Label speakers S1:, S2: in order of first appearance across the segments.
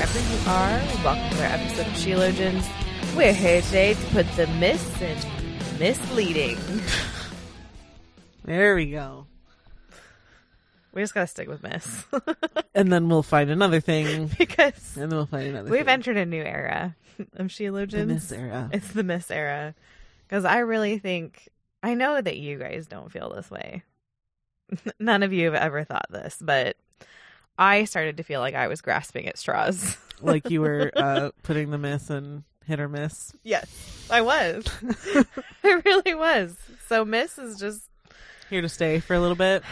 S1: wherever you are. Welcome to our episode of Sheologians. We're here today to put the miss in misleading.
S2: There we go.
S1: We just gotta stick with miss
S2: And then we'll find another thing.
S1: because
S2: And then we'll find another
S1: we've
S2: thing.
S1: entered a new era of Sheologians.
S2: In this era.
S1: It's the miss era. Because I really think, I know that you guys don't feel this way. None of you have ever thought this, but I started to feel like I was grasping at straws.
S2: like you were uh, putting the miss in hit or miss.
S1: Yes, I was. I really was. So Miss is just
S2: Here to stay for a little bit.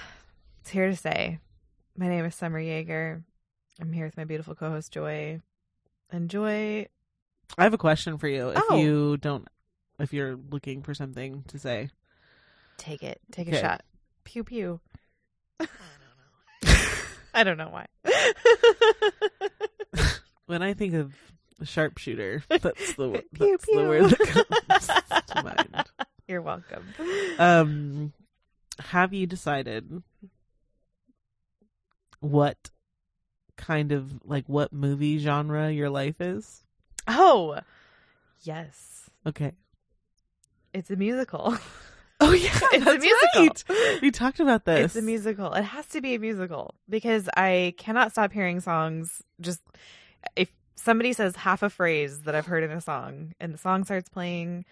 S1: it's here to stay. My name is Summer Jaeger. I'm here with my beautiful co-host Joy. And Joy,
S2: I have a question for you. If
S1: Oh.
S2: you don't, if you're looking for something to say,
S1: take it. Take a shot. Pew pew. I don't know why.
S2: when I think of a sharpshooter, that's the wo-
S1: Pew,
S2: that's the word that comes to mind.
S1: You're welcome.
S2: Um, have you decided what kind of like what movie genre your life is?
S1: Oh, yes.
S2: Okay.
S1: It's a musical.
S2: Oh yeah,
S1: It's a musical.
S2: right. We talked about this.
S1: It's a musical. It has to be a musical because I cannot stop hearing songs. Just if somebody says half a phrase that I've heard in a song and the song starts playing,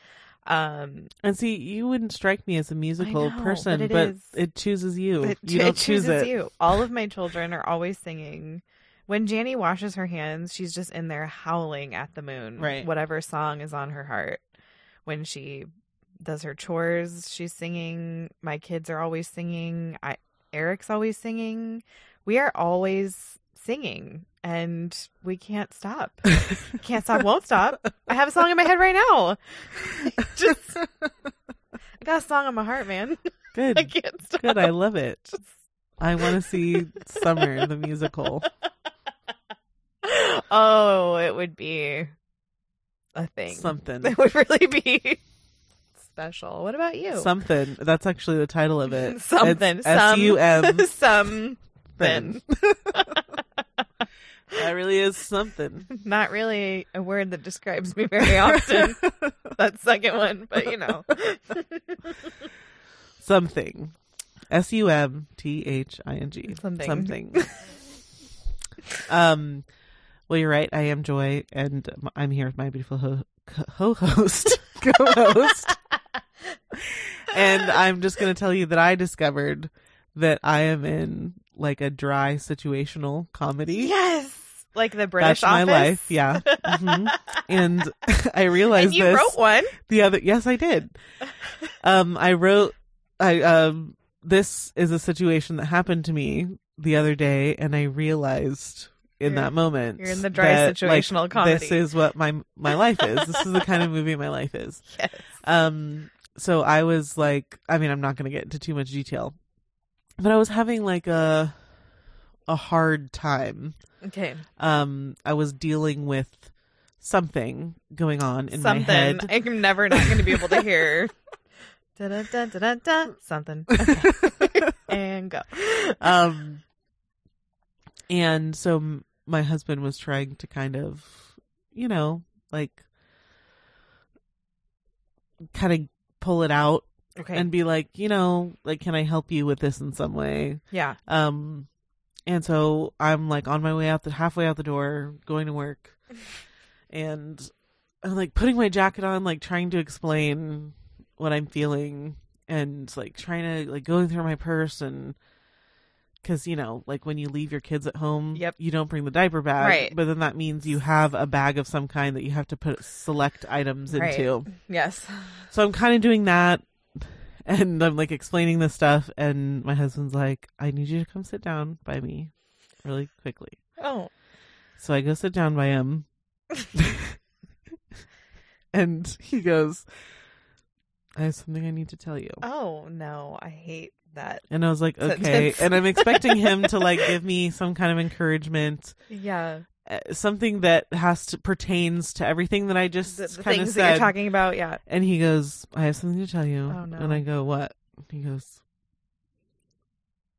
S1: um,
S2: And see, you wouldn't strike me as a musical
S1: know,
S2: person,
S1: but
S2: but
S1: it
S2: it,
S1: is.
S2: chooses you.
S1: it,
S2: you
S1: it
S2: don't choose
S1: chooses
S2: it.
S1: you. All of my children are always singing. When Janny washes her hands, she's just in there howling at the moon.
S2: Right.
S1: Whatever song is on her heart. When she does her chores, she's singing. My kids are always singing. I Eric's always singing. We are always singing and we can't stop. can't stop, won't stop. I have a song in my head right now. Just I got a song on my heart, man. I
S2: Good,
S1: can't stop.
S2: good. I love it. I want to see Summer the musical.
S1: oh, it would be a thing.
S2: Something,
S1: It would really be special. What about you?
S2: something. That's actually the title of it.
S1: Something.
S2: S U M.
S1: Something.
S2: That really is something.
S1: Not really a word that describes me very often. that second one, but you know.
S2: Something. S U M T H I N G.
S1: Something.
S2: Something. um. Well, you're right. I am Joy, and I'm here with my beautiful ho- co- host, co-host, and I'm just going to tell you that I discovered that I am in like a dry situational comedy.
S1: yes. Like the British
S2: That's my
S1: office.
S2: life, yeah. Mhm. And I realized
S1: And you
S2: this
S1: wrote one.
S2: the other. Yes, I did. Um, I wrote. I um. This is a situation that happened to me the other day, and I realized in
S1: You're-
S2: that moment
S1: you're in the dry
S2: that, like,
S1: situational comedy.
S2: This is what my my life is. this is the kind of movie my life is.
S1: Yes.
S2: Um. So I was like, I mean, I'm not going to get into too much detail, but I was having like a a hard time.
S1: Okay.
S2: Um, I was dealing with something going on in
S1: something.
S2: my head.
S1: I'm never not going to be able to hear. da, da, da, da, da, something. Okay. and go.
S2: um and so my husband was trying to kind of you know like kind of pull it out
S1: Okay.
S2: and be like you know like can i help you with this in some way
S1: yeah.
S2: um and so i'm like on my way out the halfway out the door going to work and i'm like putting my jacket on like trying to explain what i'm feeling and like trying to like going through my purse and because you know like when you leave your kids at home
S1: Yep.
S2: you don't bring the diaper bag
S1: Right.
S2: but then that means you have a bag of some kind that you have to put select items
S1: Right.
S2: into
S1: Yes.
S2: so I'm kind of doing that. And I'm like explaining this stuff. And my husband's like, I need you to come sit down by me really quickly.
S1: Oh.
S2: So I go sit down by him. and he goes, I have something I need to tell you.
S1: Oh no, I hate that.
S2: And I was like, okay. And I'm expecting him to like give me some kind of encouragement,
S1: Yeah.
S2: uh, something that has to pertains to everything that I just
S1: The, the
S2: kind of
S1: that you're
S2: said.
S1: talking about, yeah.
S2: and he goes, I have something to tell you.
S1: Oh, no.
S2: And I go, what? He goes,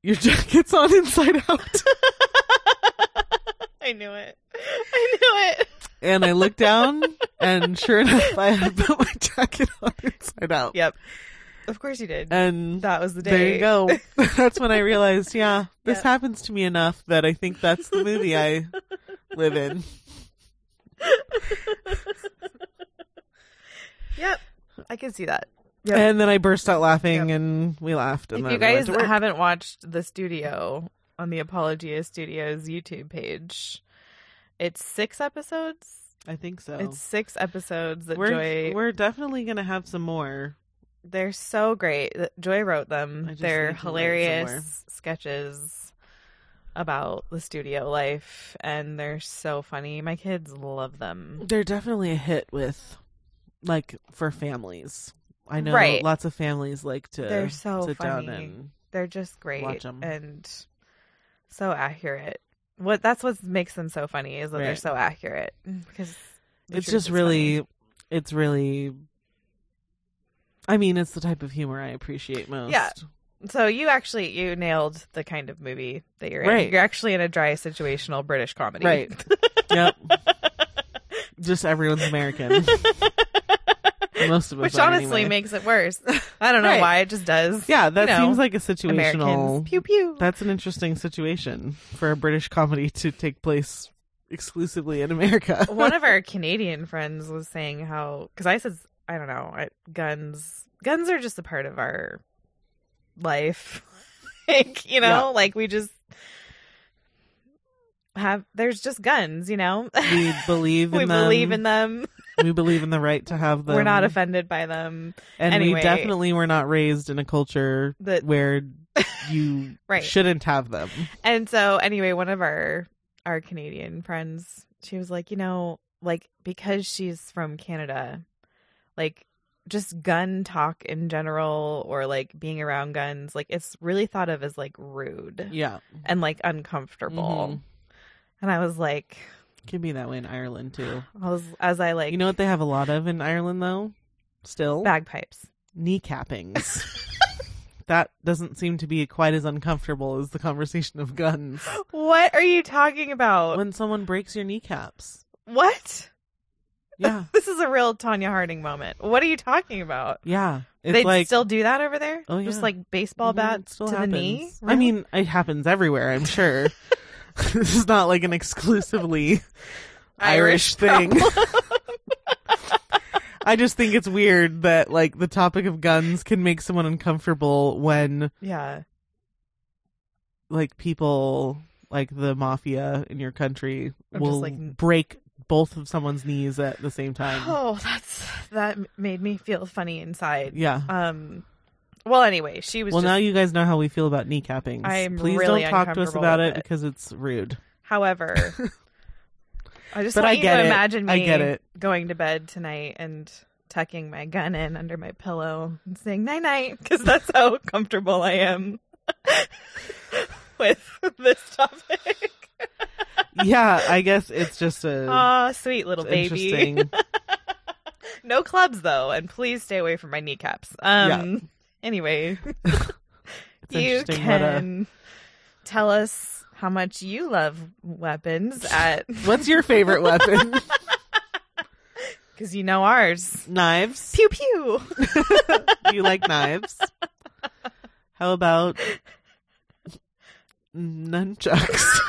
S2: your jacket's on inside out.
S1: I knew it. I knew it.
S2: and I looked down, and sure enough, I had put my jacket on inside out.
S1: Yep. Of course you did.
S2: And
S1: that was the day.
S2: there you go. that's when I realized, yeah, this
S1: Yep.
S2: happens to me enough that I think that's the movie I live in.
S1: Yep. I can see that. Yep.
S2: And then I burst out laughing,
S1: Yep.
S2: and we laughed. And
S1: if
S2: then
S1: you guys
S2: to work.
S1: haven't watched the studio on the Apologia Studios YouTube page, it's six episodes.
S2: I think so.
S1: It's six episodes that
S2: we're
S1: Joy.
S2: we're definitely gonna have some more.
S1: They're so great. Joy wrote them. They're
S2: need to write some more.
S1: hilarious sketches about the studio life, and they're so funny. My kids love them.
S2: They're definitely a hit with, like, for families. I know
S1: Right.
S2: lots of families like to
S1: They're so
S2: sit down
S1: funny.
S2: and
S1: They're just great and so accurate. What that's what makes them so funny is that they're so accurate because
S2: it's just really
S1: funny.
S2: it's really i mean it's the type of humor i appreciate most
S1: Yeah. So you actually you nailed the kind of movie that you're in.
S2: Right.
S1: You're actually in a dry situational British comedy.
S2: Right. yep just everyone's american most of us
S1: Which honestly
S2: anyway.
S1: makes it worse. I don't know
S2: Right.
S1: why it just does.
S2: yeah that
S1: you know,
S2: seems like a situational
S1: Americans. Pew pew.
S2: that's an interesting situation for a british comedy to take place exclusively in america
S1: One of our Canadian friends was saying how because I said I don't know I, guns guns are just a part of our life. like you know,
S2: Yeah.
S1: like we just have. There's just guns. You know,
S2: we believe in
S1: we
S2: them.
S1: believe in them.
S2: we believe in the right to have them
S1: We're not offended by them.
S2: and
S1: anyway.
S2: we definitely were not raised in a culture
S1: That-
S2: where you
S1: Right.
S2: shouldn't have them
S1: And so anyway, one of our our Canadian friends, she was like, you know, like because she's from Canada, like just gun talk in general or like being around guns, like it's really thought of as like rude
S2: yeah
S1: and like uncomfortable.
S2: Mhm.
S1: And I was like
S2: Can be that way in Ireland too.
S1: I was as I like
S2: You know what they have a lot of in Ireland though? Still
S1: bagpipes.
S2: kneecappings. that doesn't seem to be quite as uncomfortable as the conversation of guns.
S1: What are you talking about?
S2: When someone breaks your kneecaps.
S1: what?
S2: Yeah.
S1: This is a real Tonya Harding moment. What are you talking about?
S2: Yeah.
S1: They
S2: like
S1: still do that over there?
S2: Oh,
S1: Just like baseball
S2: Mhm,
S1: bat
S2: it still
S1: to
S2: happens.
S1: the knee?
S2: I mean, it happens everywhere, I'm sure. this is not like an exclusively Irish, thing. I just think it's weird that like the topic of guns can make someone uncomfortable when
S1: yeah.
S2: like people like the mafia in your country
S1: I'm just,
S2: will
S1: like-
S2: break both of someone's knees at the same time.
S1: Oh, that's that made me feel funny inside.
S2: Yeah.
S1: Um. Well, anyway, she was.
S2: Well,
S1: just,
S2: now you guys know how we feel about kneecappings.
S1: I'm
S2: Please
S1: really
S2: don't talk to us about it
S1: it.
S2: because it's rude.
S1: However, I just
S2: But
S1: want
S2: I
S1: you to
S2: it.
S1: imagine me
S2: I get it.
S1: going to bed tonight and tucking my gun in under my pillow and saying night night because that's how comfortable I am with this topic.
S2: Yeah, I guess it's just a
S1: Aw, sweet little baby.
S2: interesting.
S1: no clubs though, and please stay away from my kneecaps. Um. Anyway,
S2: It's
S1: you
S2: interesting what a-
S1: can tell us how much you love weapons at
S2: What's your favorite weapon?
S1: because you know ours.
S2: Knives.
S1: Pew pew.
S2: Do you like knives? How about nunchucks?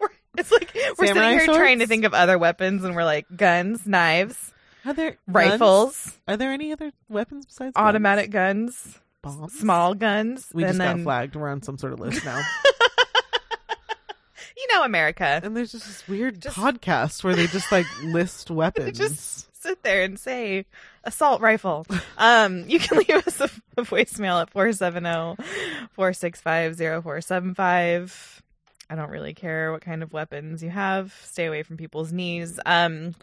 S1: We're- it's like we're
S2: Samurai
S1: sitting here trying to think of other weapons, and we're like guns, knives,
S2: Are there guns?
S1: rifles,
S2: Are there any other weapons besides guns?
S1: automatic guns,
S2: bombs?
S1: small guns.
S2: We just
S1: then
S2: got flagged. We're on some sort of list now.
S1: you know America.
S2: and there's just this weird
S1: Just-
S2: podcast where they just like list weapons.
S1: They just sit there and say assault rifle. Um, you can leave us a, a voicemail at 470-465-0475. I don't really care what kind of weapons you have. Stay away from people's knees. Um,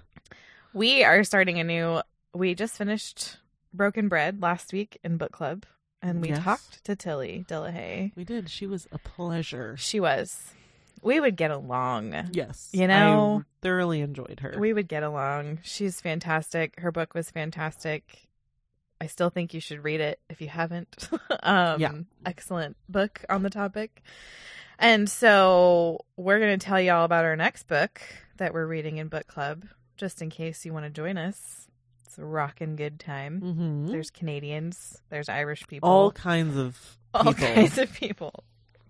S1: we are starting a new. We just finished Broken Bread last week in book club, and we
S2: Yes.
S1: talked to Tilly Dillehay.
S2: We did. She was a pleasure.
S1: She was. We would get along.
S2: Yes.
S1: You know-
S2: I thoroughly enjoyed her.
S1: We would get along. She's fantastic. Her book was fantastic. I still think you should read it if you haven't. um,
S2: Yeah.
S1: Excellent book on the topic. And so we're going to tell you all about our next book that we're reading in book club, just in case you want to join us. It's a rockin' good time.
S2: Mhm.
S1: There's Canadians, there's Irish people,
S2: all kinds of
S1: all kinds of people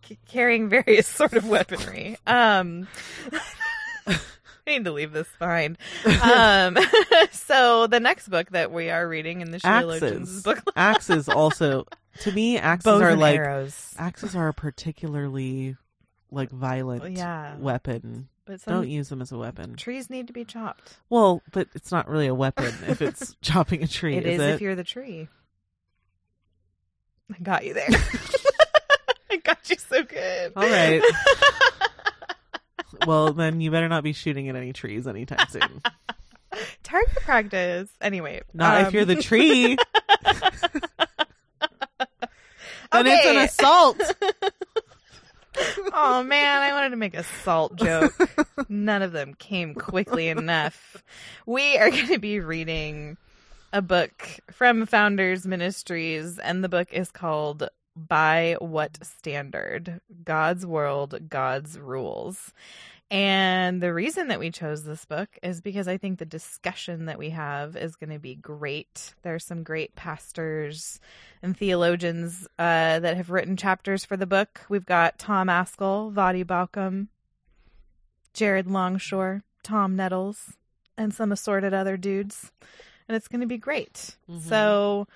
S1: c- carrying various sort of weaponry. Um, I need to leave this behind. Um, so the next book that we are reading in the Sheologians
S2: axes.
S1: book,
S2: axes also to me axes
S1: bows
S2: are like
S1: arrows.
S2: axes are a particularly like violent
S1: Yeah.
S2: weapon.
S1: But
S2: Don't use them as a weapon.
S1: trees need to be chopped.
S2: Well, but it's not really a weapon if it's chopping a tree.
S1: It
S2: is
S1: is
S2: it?
S1: if you're the tree. I got you there. Got you so good.
S2: All right. well, then you better not be shooting at any trees anytime soon.
S1: Target practice. Anyway,
S2: Not if
S1: um,
S2: you're the tree. then it's an assault.
S1: oh man, I wanted to make a salt joke. None of them came quickly enough. We are going to be reading a book from Founders Ministries, and the book is called By What Standard? God's World, God's Rules. And the reason that we chose this book is because I think the discussion that we have is going to be great. There's some great pastors and theologians uh, that have written chapters for the book. We've got Tom Ascol, Voddie Baucham, Jared Longshore, Tom Nettles, and some assorted other dudes. And it's going to be great.
S2: Mhm.
S1: So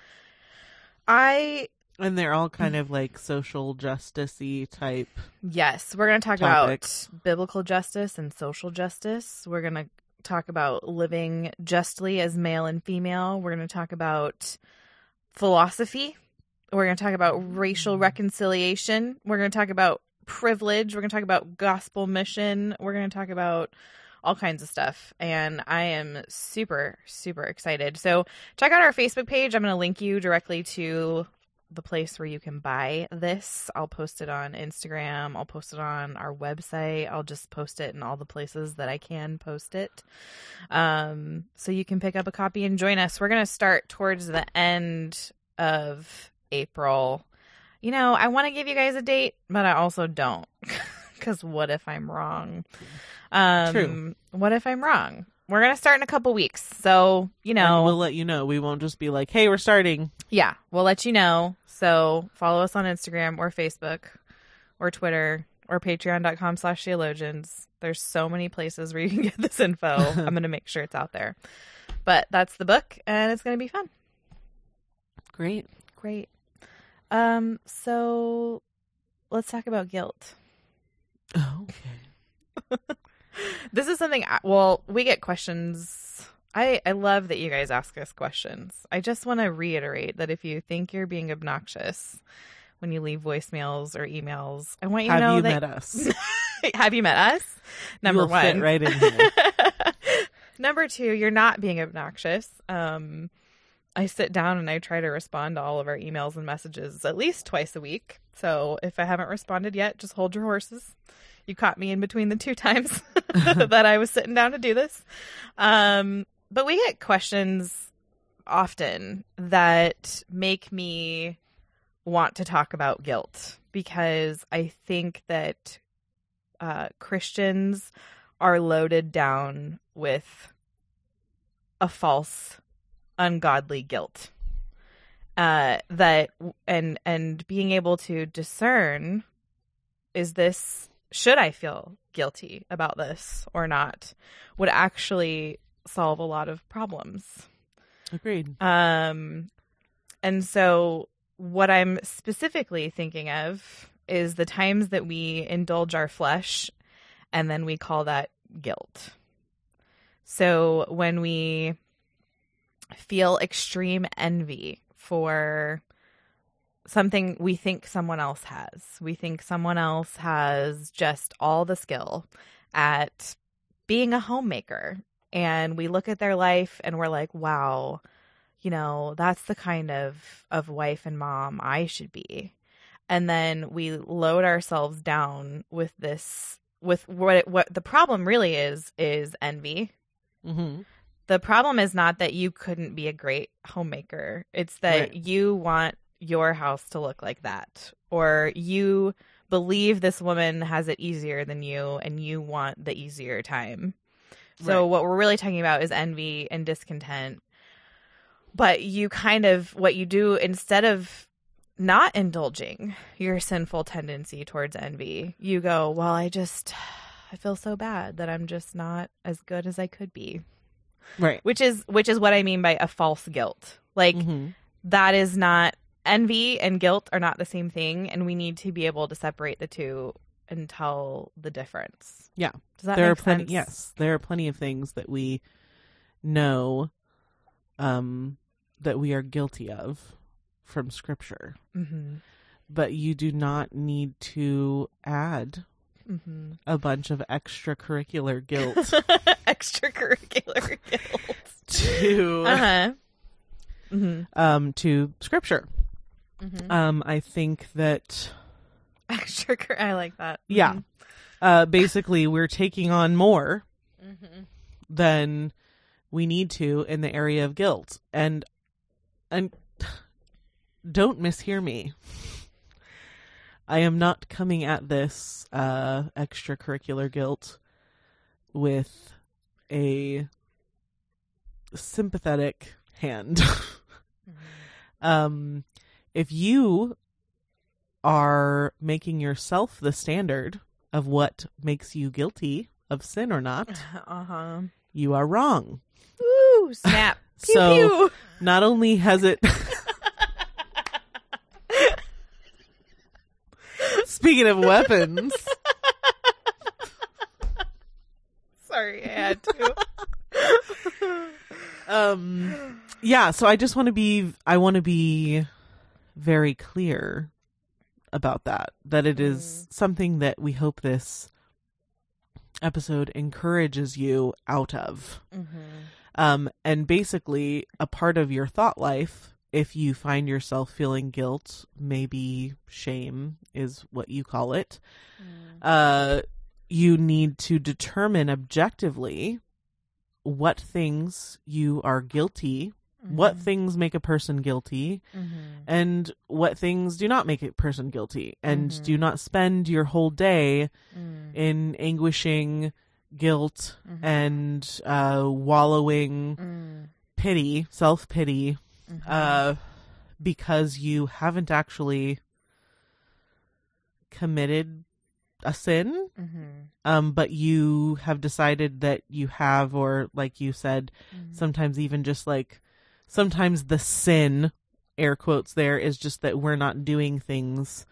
S1: I
S2: And they're all kind mm. of like social justicey type.
S1: Yes, we're going to talk
S2: Topics.
S1: about biblical justice and social justice. We're going to talk about living justly as male and female. We're going to talk about philosophy. We're going to talk about racial mm. reconciliation. We're going to talk about privilege. We're going to talk about gospel mission. We're going to talk about all kinds of stuff. And I am super, super excited. So check out our Facebook page. I'm going to link you directly to the place where you can buy this. I'll post it on Instagram. I'll post it on our website. I'll just post it in all the places that I can post it. Um, so you can pick up a copy and join us. We're going to start towards the end of April. You know, I want to give you guys a date, but I also don't. Because what if I'm wrong? Um,
S2: True.
S1: What if I'm wrong? We're going to start in a couple weeks. So, you know.
S2: And we'll let you know. We won't just be like, "Hey, we're starting."
S1: Yeah, we'll let you know. So follow us on Instagram or Facebook or Twitter or patreon.com slash sheologians. There's so many places where you can get this info. I'm going to make sure it's out there. But that's the book and it's going to be fun.
S2: Great.
S1: Great. Um, so let's talk about guilt.
S2: Okay.
S1: This is something I, well, we get questions. I I love that you guys ask us questions. I just want to reiterate that if you think you're being obnoxious when you leave voicemails or emails, I want you to
S2: Have
S1: know
S2: you
S1: that
S2: met us?
S1: have you met us? Number one,
S2: right in here.
S1: Number two, you're not being obnoxious. Um, I sit down and I try to respond to all of our emails and messages at least twice a week. So if I haven't responded yet, just hold your horses. You caught me in between the two times that I was sitting down to do this. Um, but we get questions often that make me want to talk about guilt because I think that uh, Christians are loaded down with a false, ungodly guilt. Uh, that and and being able to discern is this should I feel guilty about this or not would actually solve a lot of problems.
S2: Agreed.
S1: Um, and so what I'm specifically thinking of is the times that we indulge our flesh and then we call that guilt. So when we feel extreme envy for something we think someone else has. We think someone else has just all the skill at being a homemaker. And we look at their life and we're like, wow, you know, that's the kind of, of wife and mom I should be. And then we load ourselves down with this, with what, it, what the problem really is, is envy.
S2: Mm-hmm.
S1: The problem is not that you couldn't be a great homemaker. It's that
S2: Right.
S1: you want your house to look like that, or you believe this woman has it easier than you, and you want the easier time. So
S2: Right.
S1: what we're really talking about is envy and discontent. But you kind of what you do instead of not indulging your sinful tendency towards envy, you go, "Well, I just I feel so bad that I'm just not as good as I could be."
S2: Right.
S1: which is which is what I mean by a false guilt. Like
S2: hmm
S1: that is not envy and guilt are not the same thing, and we need to be able to separate the two and tell the difference.
S2: Yeah.
S1: does that
S2: there
S1: make
S2: are plenty.
S1: sense?
S2: Yes, there are plenty of things that we know, um, that we are guilty of from Scripture,
S1: Mm-hmm.
S2: but you do not need to add
S1: Mm-hmm.
S2: a bunch of extracurricular guilt
S1: Extracurricular guilt.
S2: to
S1: Uh huh. Mm-hmm.
S2: um to Scripture.
S1: Mm-hmm.
S2: Um, I think that
S1: Extracur. I like that.
S2: yeah, uh, basically we're taking on more
S1: Mm-hmm.
S2: than we need to in the area of guilt. And and don't mishear me. I am not coming at this uh extracurricular guilt with a sympathetic hand. um if you are making yourself the standard of what makes you guilty of sin or not,
S1: Uh huh.
S2: you are wrong.
S1: Woo! Snap. Pew
S2: So-
S1: pew.
S2: Not only has it. Speaking of weapons,
S1: Sorry, I had to.
S2: um, yeah. So I just want to be, I want to be very clear about that. That it is something that we hope this episode encourages you out of.
S1: mm-hmm.
S2: Um, and basically, a part of your thought life, if you find yourself feeling guilt, maybe shame is what you call it, uh, you need to determine objectively what things you are guilty, what things make a person guilty,
S1: Mm-hmm.
S2: and what things do not make a person guilty. And do not spend your whole day
S1: Mm-hmm.
S2: in anguishing guilt
S1: Mhm.
S2: and uh, wallowing
S1: Mm-hmm.
S2: pity, self pity, uh, because you haven't actually committed a sin,
S1: Mm-hmm.
S2: um, but you have decided that you have, or like you said,
S1: Mm-hmm.
S2: sometimes even just like sometimes the sin, air quotes, there is just that we're not doing things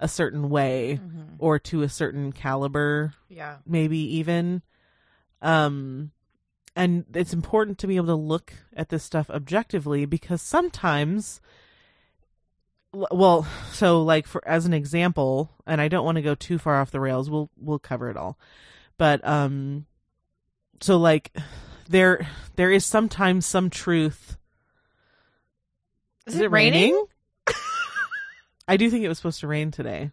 S2: a certain way
S1: Mm-hmm.
S2: or to a certain caliber
S1: Yeah.
S2: maybe even um and it's important to be able to look at this stuff objectively because sometimes well so like for as an example and i don't want to go too far off the rails we'll we'll cover it all but um so like there there is sometimes some truth
S1: Is, it raining?
S2: i do think it was supposed to rain today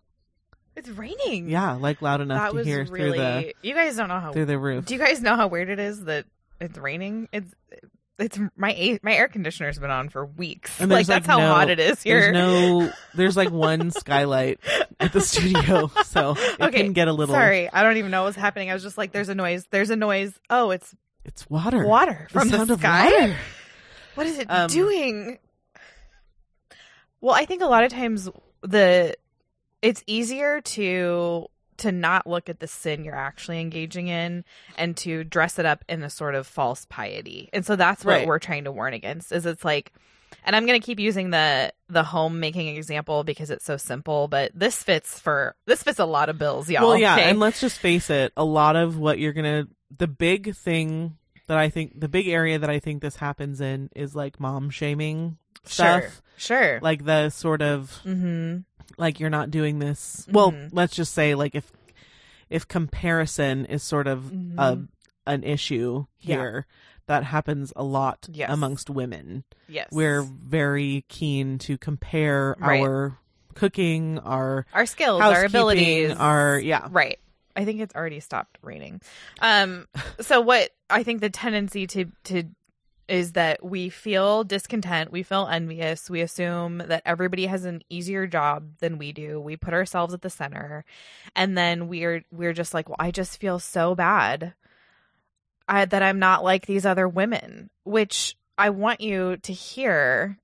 S1: It's raining.
S2: yeah like loud enough
S1: That
S2: to hear
S1: really.
S2: through the
S1: You guys don't know how.
S2: through the roof
S1: Do you guys know how weird it is that it's raining? It's it's my my air conditioner's been on for weeks.
S2: And
S1: like
S2: there's,
S1: that's
S2: like,
S1: how hot it is here.
S2: There's no, there's like one skylight at the studio, so it
S1: Okay,
S2: can get a little.
S1: Sorry, I don't even know what's happening. I was just like, "There's a noise. There's a noise. Oh, it's
S2: It's water.
S1: water from the,
S2: of
S1: sky. What is it
S2: Um,
S1: doing? Well, I think a lot of times the it's easier to to not look at the sin you're actually engaging in and to dress it up in a sort of false piety. And so that's what
S2: Right.
S1: we're trying to warn against is it's like and I'm going to keep using the the home making example because it's so simple, but this fits for this fits a lot of bills, y'all.
S2: Well, yeah,
S1: okay?
S2: and let's just face it. A lot of what you're gonna, the big thing that I think, the big area that I think this happens in is like mom shaming stuff.
S1: Sure.
S2: Like the sort of
S1: mm-hmm.
S2: like you're not doing this. Well,
S1: Mhm.
S2: let's just say like if if comparison is sort of a
S1: Mhm.
S2: an issue
S1: Yeah.
S2: here, that happens a lot
S1: Yes.
S2: amongst women.
S1: Yes.
S2: We're very keen to compare
S1: Right.
S2: our cooking, our
S1: our skills, our abilities,
S2: our yeah.
S1: Right. I think it's already stopped raining. Um so what I think the tendency to to is that we feel discontent, we feel envious, we assume that everybody has an easier job than we do. We put ourselves at the center and then we're we're just like, "Well, I just feel so bad I, that I'm not like these other women," which I want you to hear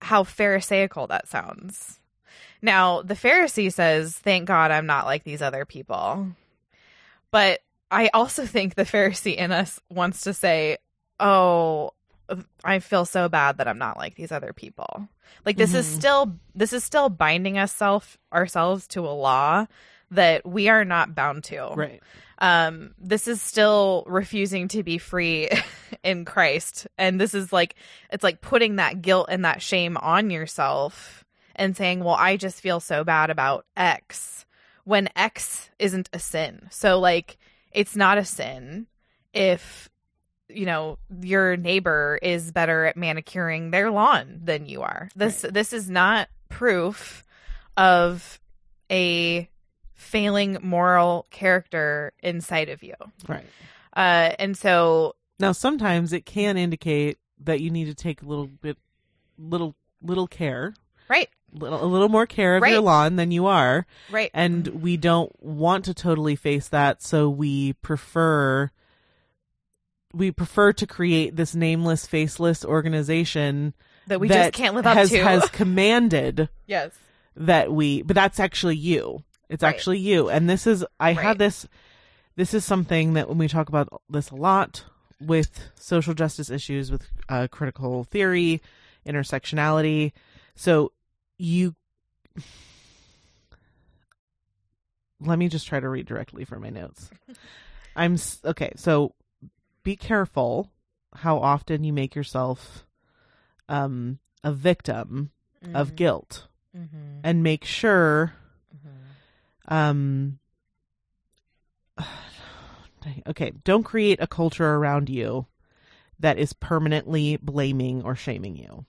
S1: how pharisaical that sounds. Now, the Pharisee says, Thank God I'm not like these other people. But I also think the Pharisee in us wants to say, Oh, I feel so bad that I'm not like these other people. Like this is
S2: Mhm.
S1: still this is still binding us self ourselves to a law that we are not bound to
S2: Right.
S1: um this is still refusing to be free in Christ and this is like it's like putting that guilt and that shame on yourself and saying well I just feel so bad about x when x isn't a sin so like it's not a sin if you know your neighbor is better at manicuring their lawn than you are. This this is not proof of a failing moral character inside of you.
S2: Right.
S1: uh and so
S2: Now sometimes it can indicate that you need to take a little bit little little care,
S1: right.
S2: Little a little more care of your lawn than you are.
S1: right.
S2: And we don't want to totally face that so we prefer we prefer to create this nameless faceless organization
S1: that we
S2: that
S1: just can't live up
S2: has,
S1: to.
S2: has commanded
S1: yes.
S2: that we but that's actually you. It's
S1: Right.
S2: actually you. And this is i
S1: Right.
S2: had this this is something that when we talk about this a lot with social justice issues with uh, critical theory intersectionality. So you let me just try to read directly from my notes. I'm okay so be careful how often you make yourself um a victim of guilt
S1: mm-hmm.
S2: and make sure
S1: Mm-hmm.
S2: um okay don't create a culture around you that is permanently blaming or shaming you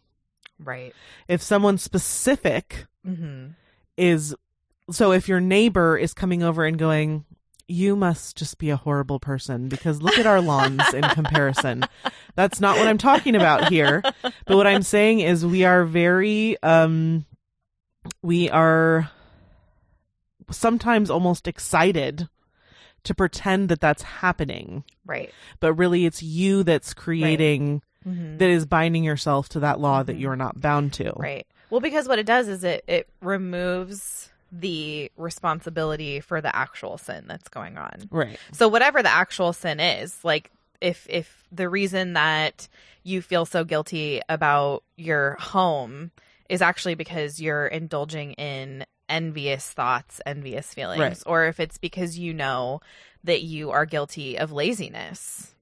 S1: right
S2: if someone specific
S1: mm-hmm.
S2: is so if your neighbor is coming over and going you must just be a horrible person because look at our lawns in comparison. That's not what i'm talking about here. But what i'm saying is we are very um we are sometimes almost excited to pretend that that's happening.
S1: Right.
S2: But really it's you that's creating
S1: mm-hmm.
S2: that is binding yourself to that law that
S1: Mhm.
S2: you're not bound to.
S1: Right. Well because what it does is it it removes the responsibility for the actual sin that's going on
S2: right
S1: So whatever the actual sin is, like if if the reason that you feel so guilty about your home is actually because you're indulging in envious thoughts, envious feelings,
S2: Right.
S1: or if it's because you know that you are guilty of laziness.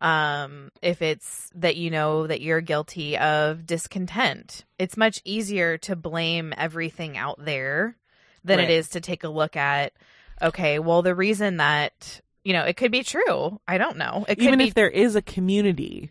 S1: Um, if it's that you know that you're guilty of discontent, it's much easier to blame everything out there than
S2: Right.
S1: it is to take a look at okay, well, the reason that, you know, it could be true. I don't know. It could
S2: even
S1: be,
S2: if there is a community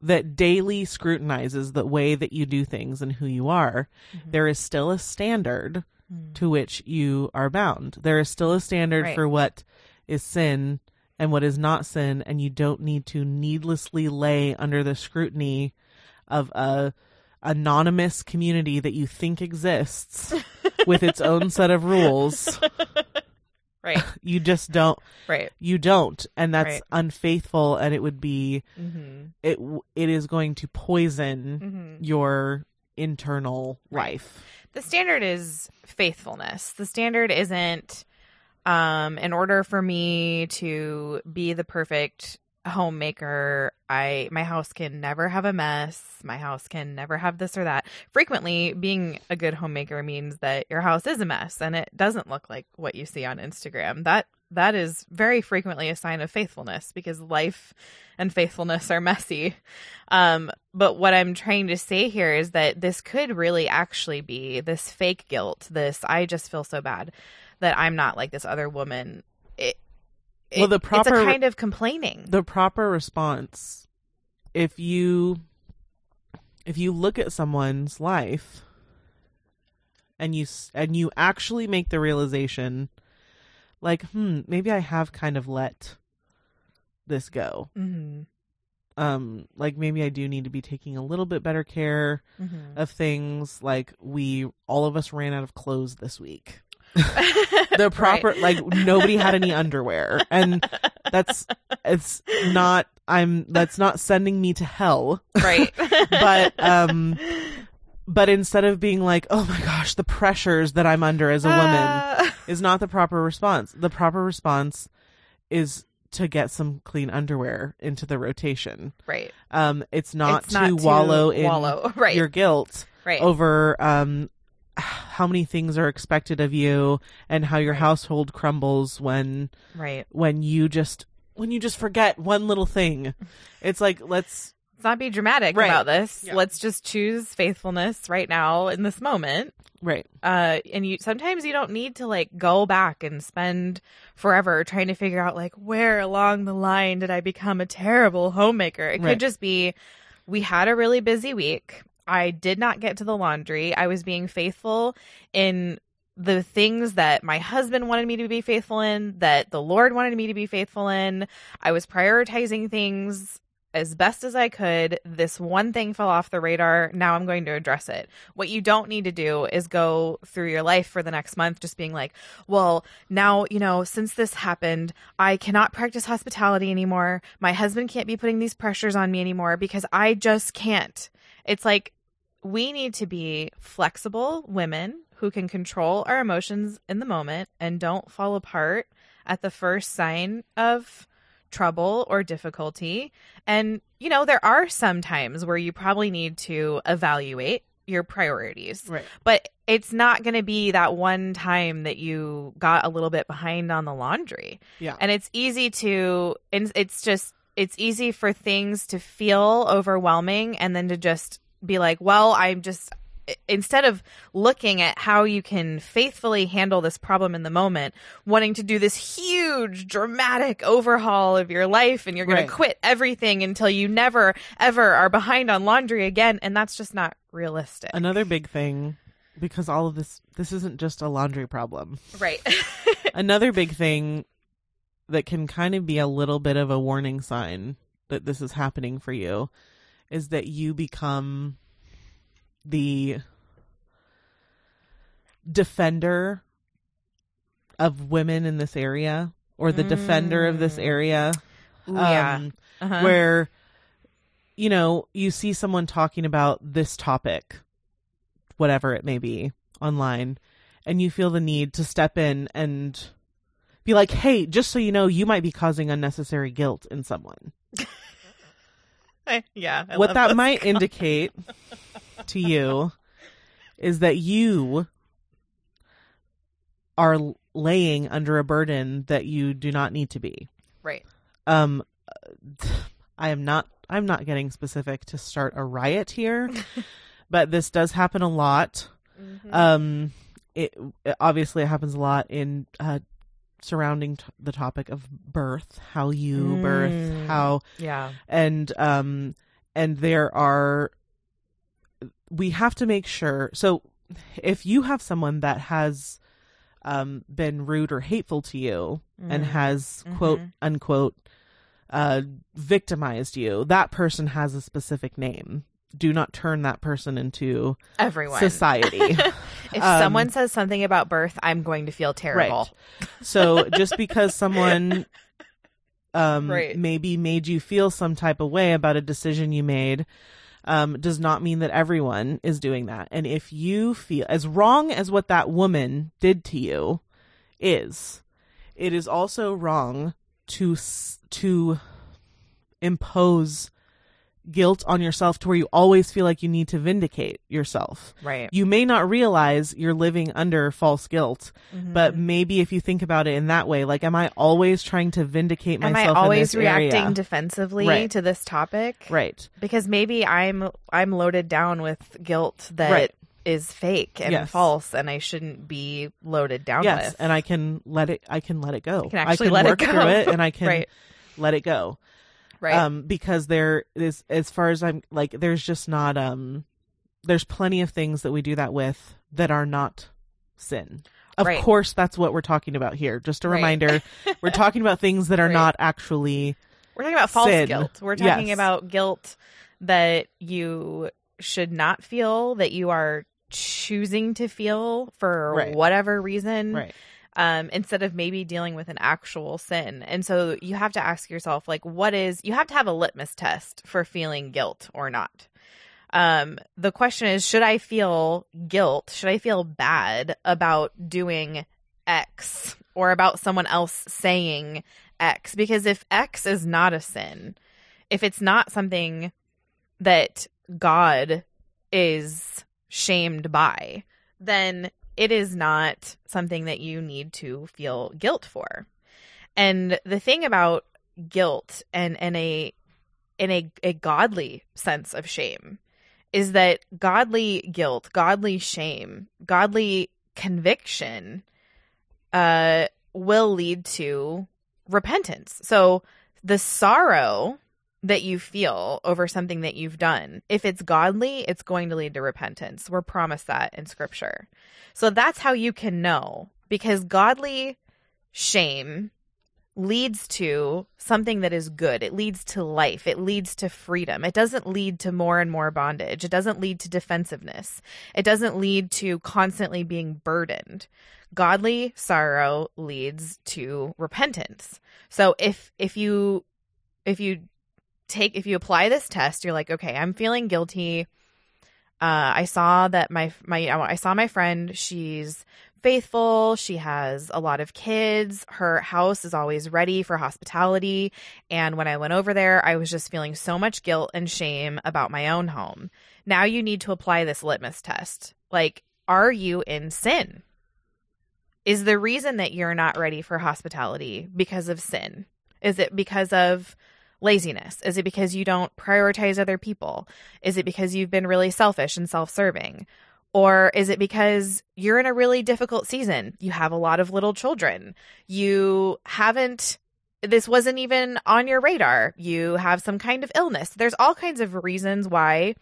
S2: that daily scrutinizes the way that you do things and who you are,
S1: Mhm.
S2: there is still a standard
S1: Mm.
S2: to which you are bound. There is still a standard
S1: Right.
S2: for what is sin and what is not sin, and you don't need to needlessly lay under the scrutiny of a anonymous community that you think exists with its own set of rules.
S1: right,
S2: You just don't.
S1: right.
S2: You don't, and that's
S1: Right.
S2: unfaithful, and it would be
S1: Mm-hmm.
S2: it. It is going to poison
S1: Mm-hmm.
S2: your internal
S1: Right.
S2: life.
S1: The standard is faithfulness. The standard isn't, um, in order for me to be the perfect homemaker, I my house can never have a mess. My house can never have this or that. Frequently, being a good homemaker means that your house is a mess and it doesn't look like what you see on Instagram. That that is very frequently a sign of faithfulness because life and faithfulness are messy. Um, but what I'm trying to say here is that this could really actually be this fake guilt, this I just feel so bad that I'm not like this other woman. It,
S2: Well, the proper-
S1: it's a kind of complaining.
S2: the proper response if you if you look at someone's life and you s- and you actually make the realization like hmm maybe i have kind of let this go.
S1: Hmm
S2: um like maybe i do need to be taking a little bit better care
S1: hmm
S2: of things. Like we all of us ran out of clothes this week the proper like nobody had any underwear and that's it's not i'm that's not sending me to hell
S1: right.
S2: but um but instead of being like oh my gosh the pressures that i'm under as a woman
S1: Uh,
S2: is not the proper response the proper response is to get some clean underwear into the rotation
S1: right.
S2: um it's not
S1: It's
S2: to
S1: not to
S2: wallow in
S1: wallow. Right.
S2: your guilt
S1: Right.
S2: over um how many things are expected of you and how your
S1: Right.
S2: household crumbles when
S1: right.
S2: when you just when you just forget one little thing it's like let's
S1: Let's not be dramatic
S2: Right.
S1: about this.
S2: Yeah.
S1: Let's just choose faithfulness right now in this moment.
S2: right
S1: Uh, and you sometimes you don't need to like go back and spend forever trying to figure out like where along the line did I become a terrible homemaker. It
S2: Right.
S1: could just be we had a really busy week. I did not get to the laundry. I was being faithful in the things that my husband wanted me to be faithful in, that the Lord wanted me to be faithful in. I was prioritizing things as best as I could. This one thing fell off the radar. Now I'm going to address it. What you don't need to do is go through your life for the next month just being like, well, now, you know, since this happened, I cannot practice hospitality anymore. My husband can't be putting these pressures on me anymore because I just can't. It's like we need to be flexible women who can control our emotions in the moment and don't fall apart at the first sign of trouble or difficulty. And, you know, there are some times where you probably need to evaluate your priorities,
S2: right
S1: but it's not going to be that one time that you got a little bit behind on the laundry.
S2: yeah
S1: And it's easy to, and it's just, it's easy for things to feel overwhelming and then to just be like, well, I'm just, instead of looking at how you can faithfully handle this problem in the moment, wanting to do this huge dramatic overhaul of your life and you're going
S2: Right.
S1: to quit everything until you never ever are behind on laundry again. And that's just not realistic.
S2: another big thing because all of this this isn't just a laundry problem
S1: right.
S2: another big thing that can kind of be a little bit of a warning sign that this is happening for you is that you become the defender of women in this area or the defender of this
S1: Mm.
S2: area
S1: Ooh, yeah.
S2: um,
S1: Uh-huh.
S2: where you know you see someone talking about this topic whatever it may be online and you feel the need to step in and be like hey just so you know you might be causing unnecessary guilt in someone
S1: yeah. I
S2: what that might
S1: comments.
S2: indicate to you is that you are laying under a burden that you do not need to be
S1: Right.
S2: um i am not i'm not getting specific to start a riot here but this does happen a lot
S1: Mhm.
S2: um it, it obviously it happens a lot in uh surrounding t- the topic of birth how you birth
S1: Mm.
S2: how
S1: yeah.
S2: and um and there are we have to make sure so if you have someone that has um been rude or hateful to you and
S1: Mm.
S2: has quote
S1: Mhm.
S2: unquote uh victimized you that person has a specific name do not turn that person into
S1: Everyone.
S2: society
S1: if
S2: Um,
S1: someone says something about birth, I'm going to feel terrible.
S2: so just because someone um
S1: Right.
S2: maybe made you feel some type of way about a decision you made um does not mean that everyone is doing that and if you feel as wrong as what that woman did to you is it is also wrong to s- to impose guilt on yourself to where you always feel like you need to vindicate yourself.
S1: Right.
S2: You may not realize you're living under false guilt,
S1: Mm-hmm.
S2: but maybe if you think about it in that way, like, am I always trying to vindicate
S1: Am
S2: myself?
S1: I always reacting
S2: area?
S1: defensively
S2: Right.
S1: to this topic?
S2: right?
S1: Because maybe I'm I'm loaded down with guilt that is
S2: Right.
S1: fake and
S2: Yes.
S1: false, and I shouldn't be loaded down
S2: Yes,
S1: with.
S2: and I can let it. I can let it go. I
S1: can actually let it
S2: work
S1: go.
S2: through it, and I can
S1: Right.
S2: let it go.
S1: Right.
S2: um because there is as far as i'm like there's just not um there's plenty of things that we do that with that are not sin of
S1: Right.
S2: course that's what we're talking about here just a
S1: Right.
S2: reminder we're talking about things that are
S1: Right.
S2: not actually
S1: We're talking about false
S2: sin.
S1: guilt. We're talking
S2: Yes.
S1: about guilt that you should not feel, that you are choosing to feel for whatever reason.
S2: right
S1: um, instead of maybe dealing with an actual sin. And so you have to ask yourself, like, what is, you have to have a litmus test for feeling guilt or not. Um, the question is, should I feel guilt? Should I feel bad about doing X or about someone else saying X? Because if X is not a sin, if it's not something that God is shamed by, then it is not something that you need to feel guilt for. And the thing about guilt and, and a in a, a godly sense of shame is that godly guilt, godly shame, godly conviction uh will lead to repentance. So the sorrow that you feel over something that you've done, if it's godly, it's going to lead to repentance. We're promised that in scripture. So that's how you can know because godly shame leads to something that is good. It leads to life. It leads to freedom. It doesn't lead to more and more bondage. It doesn't lead to defensiveness. It doesn't lead to constantly being burdened. Godly sorrow leads to repentance. So if if you if you take if you apply this test, you're like, okay, I'm feeling guilty. Uh, I saw that my my I saw my friend. She's faithful. She has a lot of kids. Her house is always ready for hospitality. And when I went over there, I was just feeling so much guilt and shame about my own home. Now you need to apply this litmus test. Like, are you in sin? Is the reason that you're not ready for hospitality because of sin? Is it because of laziness? Is it because you don't prioritize other people? Is it because you've been really selfish and self serving? Or is it because you're in a really difficult season? You have a lot of little children. You haven't, this wasn't even on your radar. You have some kind of illness. There's all kinds of reasons why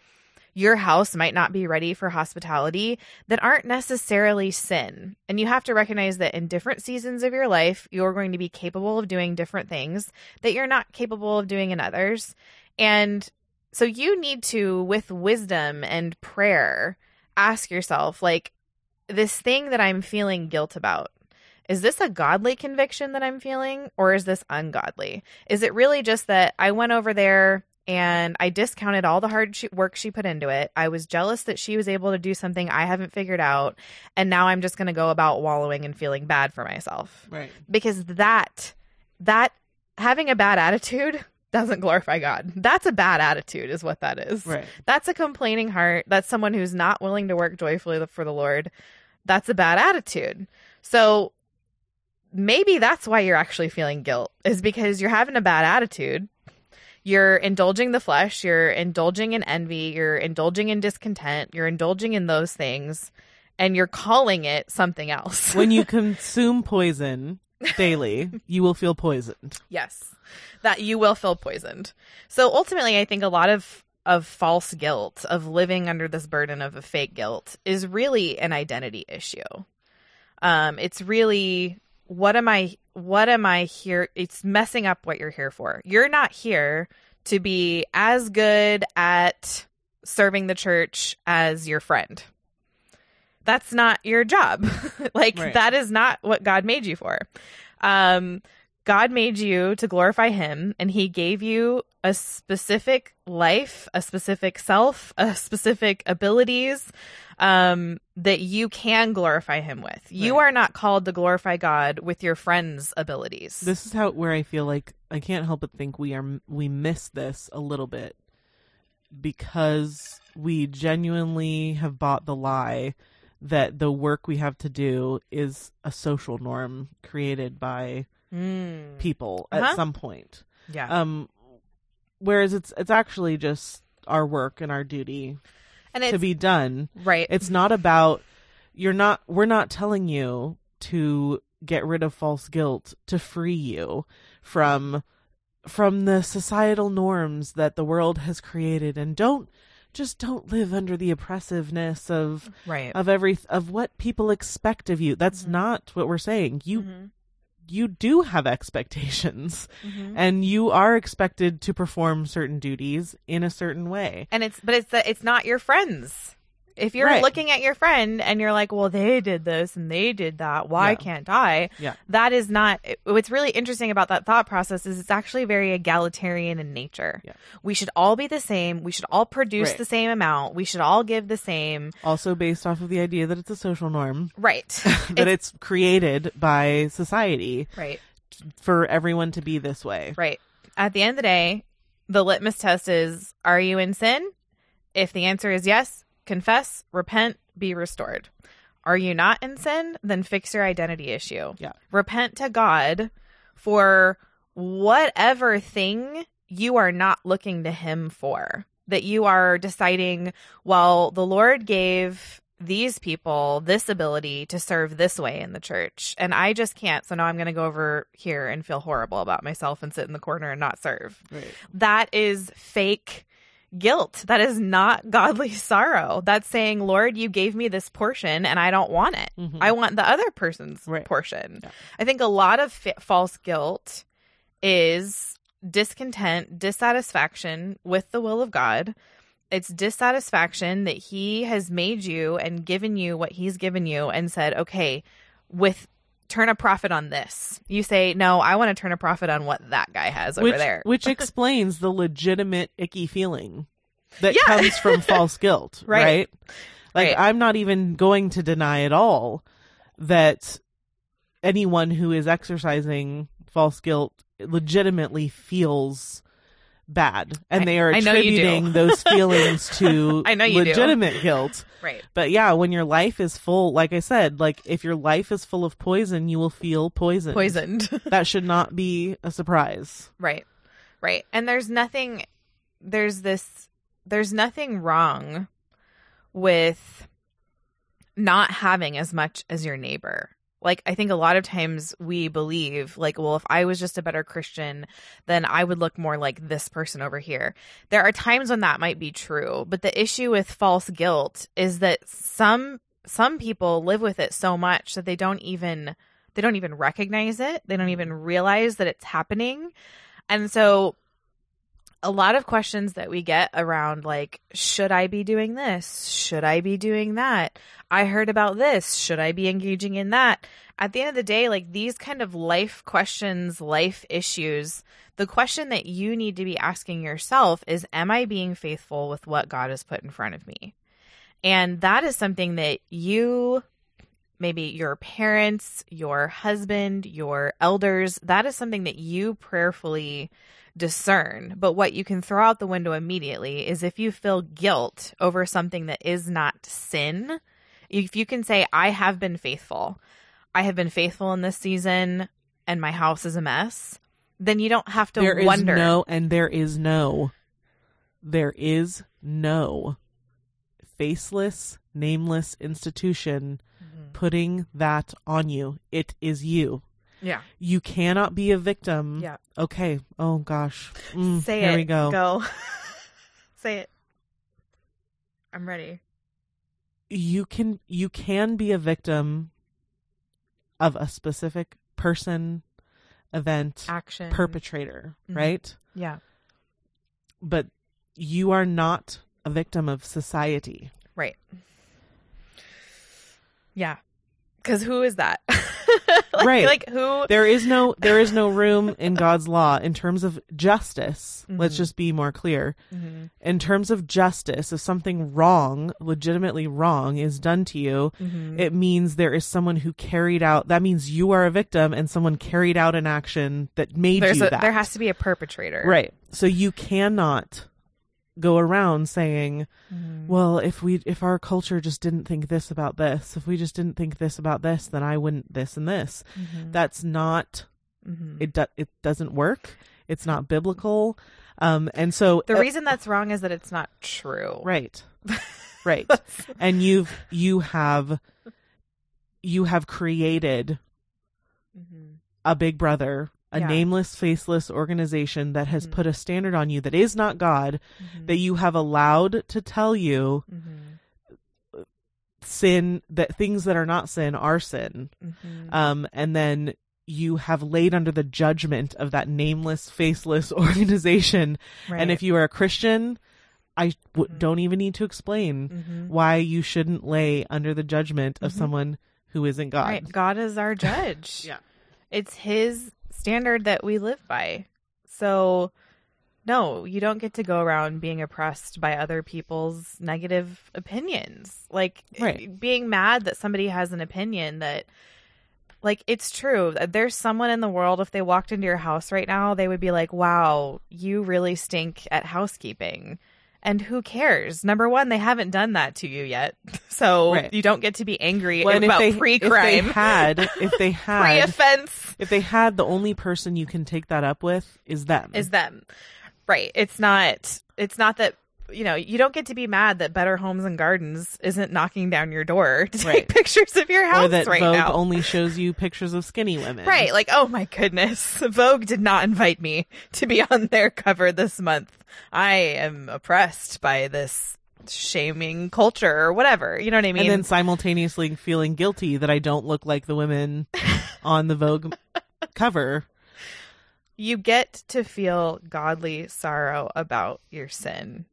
S1: your house might not be ready for hospitality that aren't necessarily sin. And you have to recognize that in different seasons of your life, you're going to be capable of doing different things that you're not capable of doing in others. And so you need to, with wisdom and prayer, ask yourself, like, this thing that I'm feeling guilt about, is this a godly conviction that I'm feeling or is this ungodly? Is it really just that I went over there and I discounted all the hard she- work she put into it? I was jealous that she was able to do something I haven't figured out. And now I'm just going to go about wallowing and feeling bad for myself.
S2: right
S1: Because that, that, having a bad attitude doesn't glorify God. That's a bad attitude, is what that is.
S2: right
S1: That's a complaining heart. That's someone who's not willing to work joyfully for the Lord. That's a bad attitude. So maybe that's why you're actually feeling guilt, is because you're having a bad attitude. You're indulging the flesh, you're indulging in envy, you're indulging in discontent, you're indulging in those things, and you're calling it something else.
S2: when you consume poison daily you will feel poisoned
S1: Yes, that you will feel poisoned. So ultimately, I think a lot of of false guilt, of living under this burden of a fake guilt, is really an identity issue. Um, it's really what am I? What am I here? It's messing up what you're here for. You're not here to be as good at serving the church as your friend. That's not your job. like
S2: Right.
S1: that is not what God made you for. Um, God made you to glorify him and he gave you a specific life, a specific self, a specific abilities um that you can glorify him with. You
S2: Right.
S1: are not called to glorify God with your friends' abilities.
S2: This is how where I feel like I can't help but think we are we miss this a little bit because we genuinely have bought the lie that the work we have to do is a social norm created by
S1: Mm.
S2: people
S1: Uh-huh.
S2: at some point.
S1: Yeah.
S2: Um whereas it's it's actually just our work and our duty
S1: and
S2: to be done.
S1: right.
S2: It's not about you're not we're not telling you to get rid of false guilt to free you from from the societal norms that the world has created and don't just don't live under the oppressiveness of
S1: right.
S2: of every of what people expect of you. That's
S1: Mhm.
S2: not what we're saying. You
S1: Mhm.
S2: You do have expectations
S1: Mhm.
S2: and you are expected to perform certain duties in a certain way.
S1: And it's but it's the, it's not your friends. If you're
S2: Right.
S1: looking at your friend and you're like, "Well, they did this and they did that. Why
S2: Yeah.
S1: can't I?"
S2: Yeah.
S1: That is not what's really interesting about that thought process is it's actually very egalitarian in nature.
S2: Yeah.
S1: We should all be the same. We should all produce
S2: Right.
S1: the same amount. We should all give the same.
S2: Also based off of the idea that it's a social norm.
S1: Right.
S2: that it's, created by society
S1: right.
S2: for everyone to be this way.
S1: Right. At the end of the day, the litmus test is are you in sin? If the answer is yes, confess, repent, be restored. Are you not in sin? Then fix your identity issue.
S2: Yeah.
S1: Repent to God for whatever thing you are not looking to Him for. That you are deciding, well, the Lord gave these people this ability to serve this way in the church and i just can't so now i'm going to go over here and feel horrible about myself and sit in the corner and not serve
S2: Right.
S1: that is fake guilt that is not godly sorrow that's saying lord you gave me this portion and i don't want it
S2: Mhm.
S1: i want the other person's
S2: Right.
S1: portion
S2: Yeah.
S1: i think a lot of fa- false guilt is discontent dissatisfaction with the will of god it's dissatisfaction that he has made you and given you what he's given you and said, okay, with turn a profit on this. You say, no, I want to turn a profit on what that guy has over
S2: which,
S1: there.
S2: which explains the legitimate icky feeling that
S1: Yeah.
S2: comes from false guilt,
S1: Right.
S2: right? Like
S1: Right.
S2: I'm not even going to deny at all that anyone who is exercising false guilt legitimately feels bad and
S1: I-
S2: they are
S1: I know you do.
S2: attributing those feelings to
S1: I know you do.
S2: legitimate guilt.
S1: right.
S2: But yeah, when your life is full, like I said, like if your life is full of poison, you will feel poison.
S1: Poisoned.
S2: That should not be a surprise.
S1: right. Right. And there's nothing there's this there's nothing wrong with not having as much as your neighbor. Like I think a lot of times we believe like well if I was just a better Christian then I would look more like this person over here. There are times when that might be true, but the issue with false guilt is that some some people live with it so much that they don't even they don't even recognize it. They don't even realize that it's happening. And so a lot of questions that we get around like should I be doing this? Should I be doing that? I heard about this. Should I be engaging in that? At the end of the day, like these kind of life questions, life issues, the question that you need to be asking yourself is Am I being faithful with what God has put in front of me? And that is something that you, maybe your parents, your husband, your elders, that is something that you prayerfully discern. But what you can throw out the window immediately is if you feel guilt over something that is not sin, if you can say, I have been faithful, I have been faithful in this season, and my house is a mess, then you don't have to
S2: There is
S1: wonder.
S2: no, and there is no, there is no faceless, nameless institution. Putting that on you. It is you.
S1: Yeah.
S2: You cannot be a victim.
S1: Yeah.
S2: Okay. Oh gosh. Mm,
S1: Say it.
S2: we go.
S1: Go. Say it. I'm ready.
S2: You can you can be a victim of a specific person, event,
S1: Action.
S2: perpetrator,
S1: Mhm.
S2: right?
S1: Yeah.
S2: But you are not a victim of society.
S1: Right. Yeah. Because who is that? like,
S2: Right.
S1: Like who?
S2: there is no there is no room in God's law in terms of justice. Let's just be more clear.
S1: Mhm.
S2: In terms of justice, if something wrong, legitimately wrong, is done to you,
S1: Mhm.
S2: it means there is someone who carried out. That means you are a victim, and someone carried out an action that made
S1: There's
S2: you
S1: a,
S2: that.
S1: there has to be a perpetrator.
S2: right. So you cannot go around saying,
S1: Mhm.
S2: well if we if our culture just didn't think this about this if we just didn't think this about this then i wouldn't this and this
S1: Mhm.
S2: that's not
S1: Mhm.
S2: it do, it doesn't work it's not biblical um and so
S1: The
S2: uh,
S1: reason that's wrong is that it's not true.
S2: right right and you've you have you have created
S1: Mhm.
S2: a big brother a
S1: Yeah.
S2: nameless faceless organization that has
S1: Mhm.
S2: put a standard on you that is not god
S1: Mhm.
S2: that you have allowed to tell you
S1: Mhm.
S2: sin that things that are not sin are sin
S1: Mhm.
S2: um and then you have laid under the judgment of that nameless faceless organization
S1: Right.
S2: and if you are a christian i w-
S1: Mhm.
S2: don't even need to explain
S1: Mhm.
S2: why you shouldn't lay under the judgment of someone who isn't god
S1: Right. God is our judge.
S2: Yeah.
S1: It's his standard that we live by. So, no, you don't get to go around being oppressed by other people's negative opinions. Like,
S2: Right.
S1: being mad that somebody has an opinion that, like, it's true. That there's someone in the world, if they walked into your house right now, they would be like, wow, you really stink at housekeeping. And who cares? Number one, they haven't done that to you yet. So
S2: Right.
S1: you don't get to be angry
S2: Well, and if
S1: about
S2: they,
S1: pre
S2: if they had if they had
S1: pre-offense,
S2: if they had the only person you can take that up with is them
S1: is them. Right. It's not it's not that you know, you don't get to be mad that Better Homes and Gardens isn't knocking down your door to take pictures of your house
S2: or that
S1: right
S2: vogue
S1: now.
S2: only shows you pictures of skinny women
S1: Right, like oh my goodness, Vogue did not invite me to be on their cover this month. I am oppressed by this shaming culture or whatever. You know what I mean?
S2: and then simultaneously feeling guilty that I don't look like the women on the Vogue cover.
S1: you get to feel godly sorrow about your sin.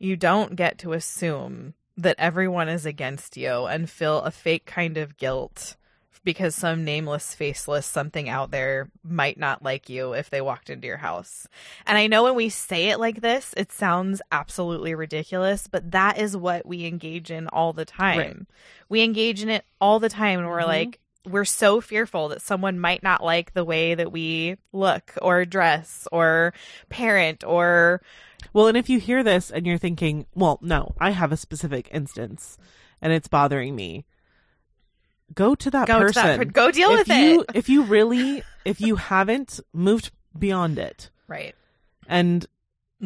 S1: You don't get to assume that everyone is against you and feel a fake kind of guilt because some nameless, faceless something out there might not like you if they walked into your house. And I know when we say it like this, it sounds absolutely ridiculous, but that is what we engage in all the time.
S2: Right.
S1: We engage in it all the time and we're
S2: Mhm.
S1: like, we're so fearful that someone might not like the way that we look or dress or parent or
S2: Well, and if you hear this and you're thinking, well, no, I have a specific instance and it's bothering me, go to that
S1: go to
S2: person.
S1: that per- go deal
S2: if
S1: with
S2: you,
S1: it.
S2: If you really, if you haven't moved beyond it
S1: Right.
S2: and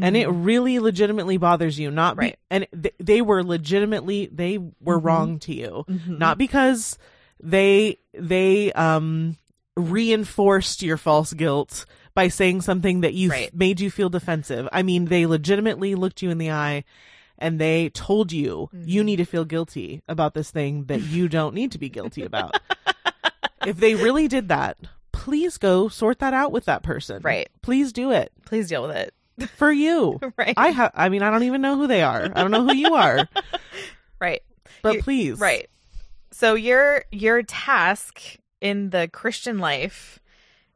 S2: and it really legitimately bothers you not be,
S1: Right.
S2: and th- they were legitimately they were
S1: Mhm.
S2: wrong to you
S1: Mhm.
S2: not because they they um reinforced your false guilt by saying something that you
S1: Right.
S2: made you feel defensive i mean they legitimately looked you in the eye and they told you you
S1: Mhm.
S2: need to feel guilty about this thing that you don't need to be guilty about if they really did that please go sort that out with that person
S1: Right.
S2: please do it
S1: Please deal with it.
S2: for you
S1: Right.
S2: I have. I mean, I don't even know who they are. I don't know who you are.
S1: right.
S2: But
S1: You-
S2: please,
S1: Right. So your your task in the Christian life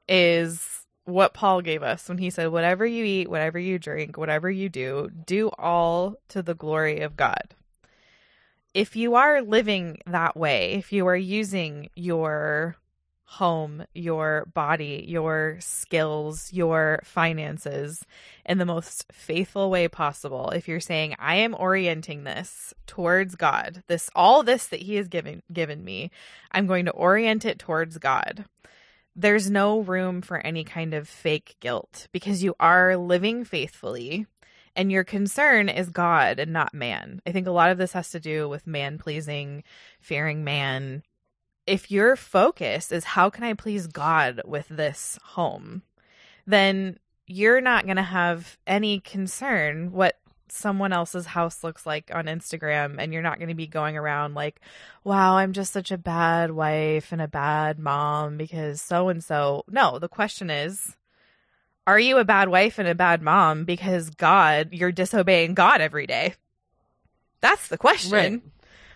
S1: is what Paul gave us when he said whatever you eat, whatever you drink, whatever you do, do all to the glory of God. If you are living that way, if you are using your home, your body, your skills, your finances in the most faithful way possible. If you're saying I am orienting this towards God, this all this that he has given given me, I'm going to orient it towards God. There's no room for any kind of fake guilt because you are living faithfully and your concern is God and not man. I think a lot of this has to do with man pleasing, fearing man, if your focus is how can I please God with this home, then you're not going to have any concern what someone else's house looks like on Instagram and you're not going to be going around like, wow, I'm just such a bad wife and a bad mom because so and so. No, the question is, are you a bad wife and a bad mom because God, you're disobeying God every day? That's the question.
S2: Right.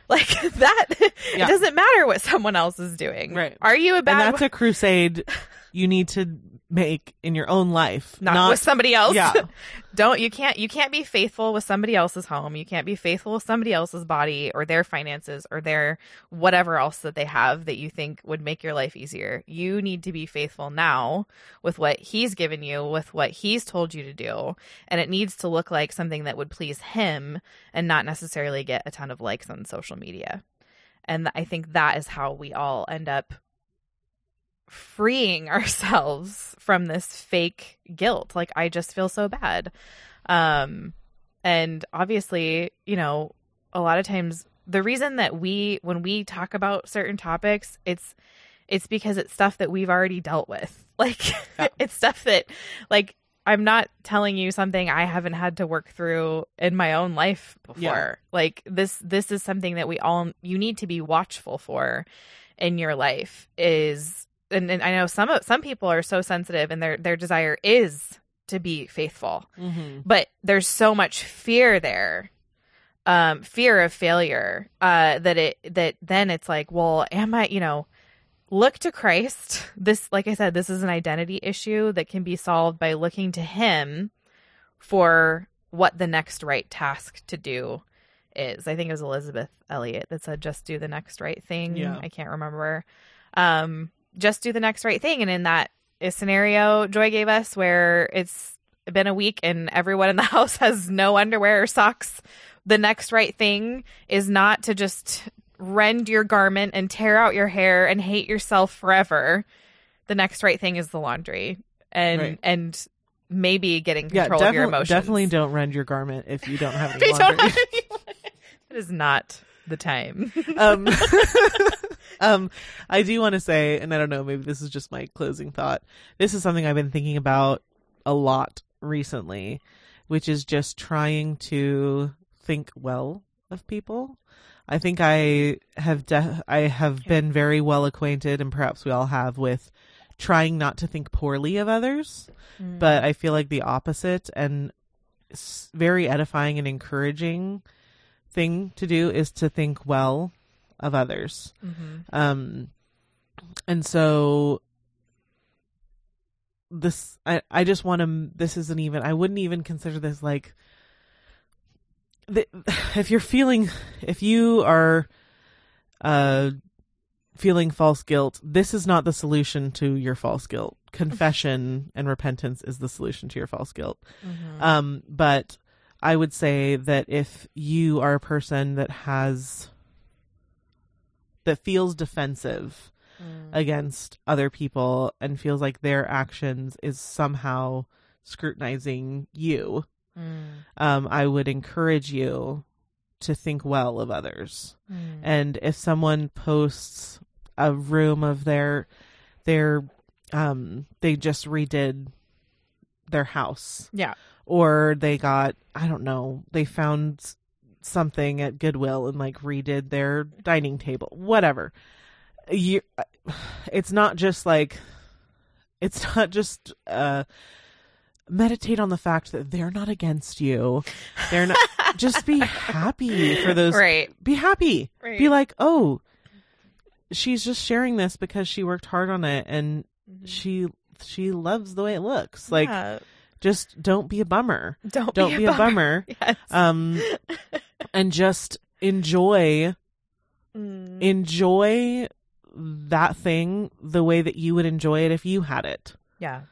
S1: Like that,
S2: Yeah.
S1: it doesn't matter what someone else is doing.
S2: Right.
S1: Are you a
S2: and
S1: bad
S2: that's a crusade you need to make in your own life,
S1: not, with somebody else.
S2: Yeah.
S1: Don't you can't you can't be faithful with somebody else's home. You can't be faithful with somebody else's body or their finances or their whatever else that they have that you think would make your life easier. You need to be faithful now with what he's given you, with what he's told you to do, and it needs to look like something that would please him and not necessarily get a ton of likes on social media. And I think that is how we all end up freeing ourselves from this fake guilt like i just feel so bad um and obviously you know a lot of times the reason that we when we talk about certain topics it's it's because it's stuff that we've already dealt with like
S2: Yeah.
S1: it's stuff that like i'm not telling you something i haven't had to work through in my own life before
S2: Yeah.
S1: like this this is something that we all you need to be watchful for in your life is and, and I know some some people are so sensitive and their their desire is to be faithful.
S2: Mm-hmm.
S1: But there's so much fear there. Um fear of failure uh that it that then it's like, well, am I, you know, look to Christ. This like I said, this is an identity issue that can be solved by looking to him for what the next right task to do is. I think it was Elisabeth Elliot that said just do the next right thing.
S2: Yeah.
S1: I can't remember. Um just do the next right thing and in that scenario Joy gave us where it's been a week and everyone in the house has no underwear or socks, the next right thing is not to just rend your garment and tear out your hair and hate yourself forever. The next right thing is the laundry and
S2: Right.
S1: and maybe getting
S2: Yeah,
S1: control of your emotions.
S2: definitely don't rend your garment if you don't have any laundry.
S1: have any- it is not the time.
S2: um, um, I do want to say, and I don't know, maybe this is just my closing thought. This is something I've been thinking about a lot recently, which is just trying to think well of people. I think I have de- I have been very well acquainted, and perhaps we all have with trying not to think poorly of others. But I feel like the opposite and very edifying and encouraging thing to do is to think well of others.
S1: Mhm.
S2: Um, and so this, I, I just want to, this isn't even, I wouldn't even consider this like, the, if you're feeling, if you are, uh, feeling false guilt, this is not the solution to your false guilt. Confession and repentance is the solution to your false guilt.
S1: Mhm.
S2: Um, but I would say that if you are a person that has that feels defensive
S1: Mm.
S2: against other people and feels like their actions is somehow scrutinizing you,
S1: Mm.
S2: um, I would encourage you to think well of others.
S1: Mm.
S2: And if someone posts a room of their their um they just redid their house
S1: yeah.
S2: or they got I don't know, they found something at Goodwill and like redid their dining table, whatever. You it's not just like it's not just uh meditate on the fact that they're not against you. They're not just be happy for those
S1: Right.
S2: be happy.
S1: Right.
S2: Be like, "Oh, she's just sharing this because she worked hard on it and
S1: Mhm.
S2: she she loves the way it looks." Like
S1: Yeah.
S2: just don't be a bummer.
S1: don't,
S2: Don't be a bummer.
S1: Yes.
S2: Um and just enjoy
S1: Mm.
S2: enjoy that thing the way that you would enjoy it if you had it.
S1: yeah.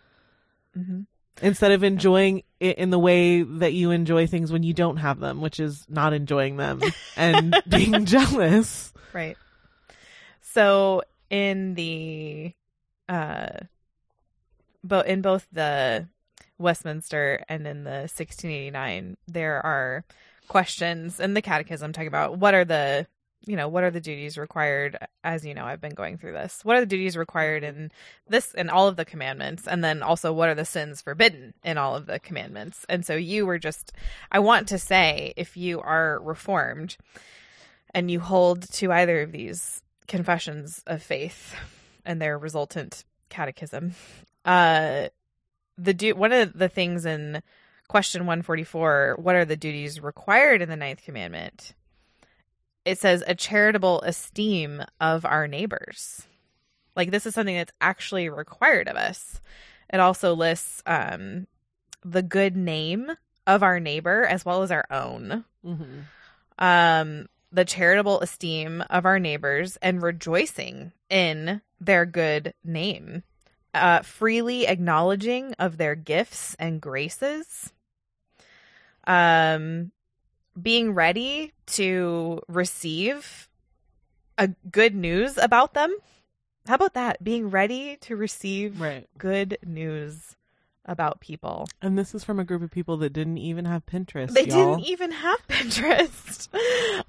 S1: hmm
S2: Instead of enjoying it in the way that you enjoy things when you don't have them, which is not enjoying them and being jealous.
S1: Right. So in the uh but in both the Westminster and in the 1689 there are questions in the catechism talking about what are the you know what are the duties required? As you know I've been going through this. What are the duties required in this in all of the commandments? And then also what are the sins forbidden in all of the commandments? And so you were just I want to say if you are reformed and you hold to either of these confessions of faith and their resultant catechism uh the do one of the things in question 144 what are the duties required in the ninth commandment it says a charitable esteem of our neighbors. Like this is something that's actually required of us. It also lists um, the good name of our neighbor as well as our own.
S2: Mm-hmm.
S1: Um, the charitable esteem of our neighbors and rejoicing in their good name. Uh, freely acknowledging of their gifts and graces. Um, being ready to receive a good news about them. How about that? Being ready to receive
S2: Right.
S1: good news about people.
S2: And this is from a group of people that didn't even have Pinterest.
S1: They
S2: y'all.
S1: didn't even have Pinterest.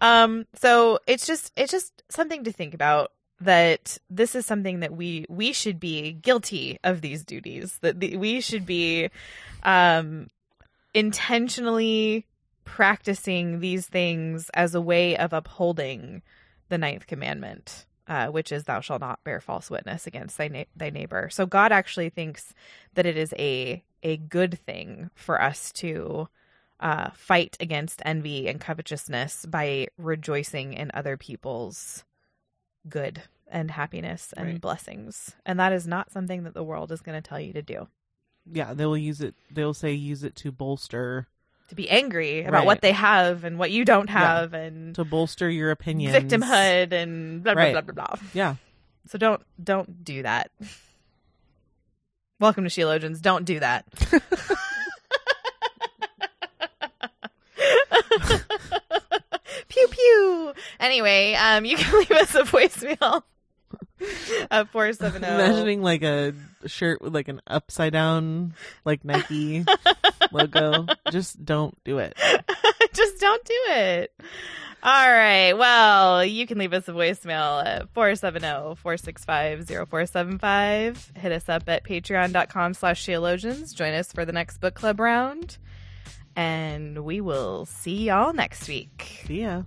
S1: um, so it's just it's just something to think about that this is something that we we should be guilty of these duties that the, we should be um intentionally practicing these things as a way of upholding the ninth commandment uh, which is thou shalt not bear false witness against thy, na- thy neighbor so god actually thinks that it is a a good thing for us to uh, fight against envy and covetousness by rejoicing in other people's good and happiness and
S2: Right.
S1: blessings. And that is not something that the world is going to tell you to do.
S2: Yeah, they'll use it. They'll say use it to bolster
S1: To be angry about
S2: Right.
S1: what they have and what you don't
S2: Yeah.
S1: have and
S2: to bolster your opinion
S1: victimhood and blah blah
S2: Right.
S1: blah blah blah.
S2: Yeah,
S1: So don't don't do that. Welcome to Sheologians. Don't do that. pew pew. Anyway, um, you can leave us a voicemail at four seven zero.
S2: imagining like a shirt with like an upside down like Nike logo. Just don't do it.
S1: Just don't do it. All right. Well, you can leave us a voicemail at oh, 470-465-0475. Hit us up at patreon.com slash sheologians. Join us for the next book club round. And we will see y'all next week.
S2: See ya.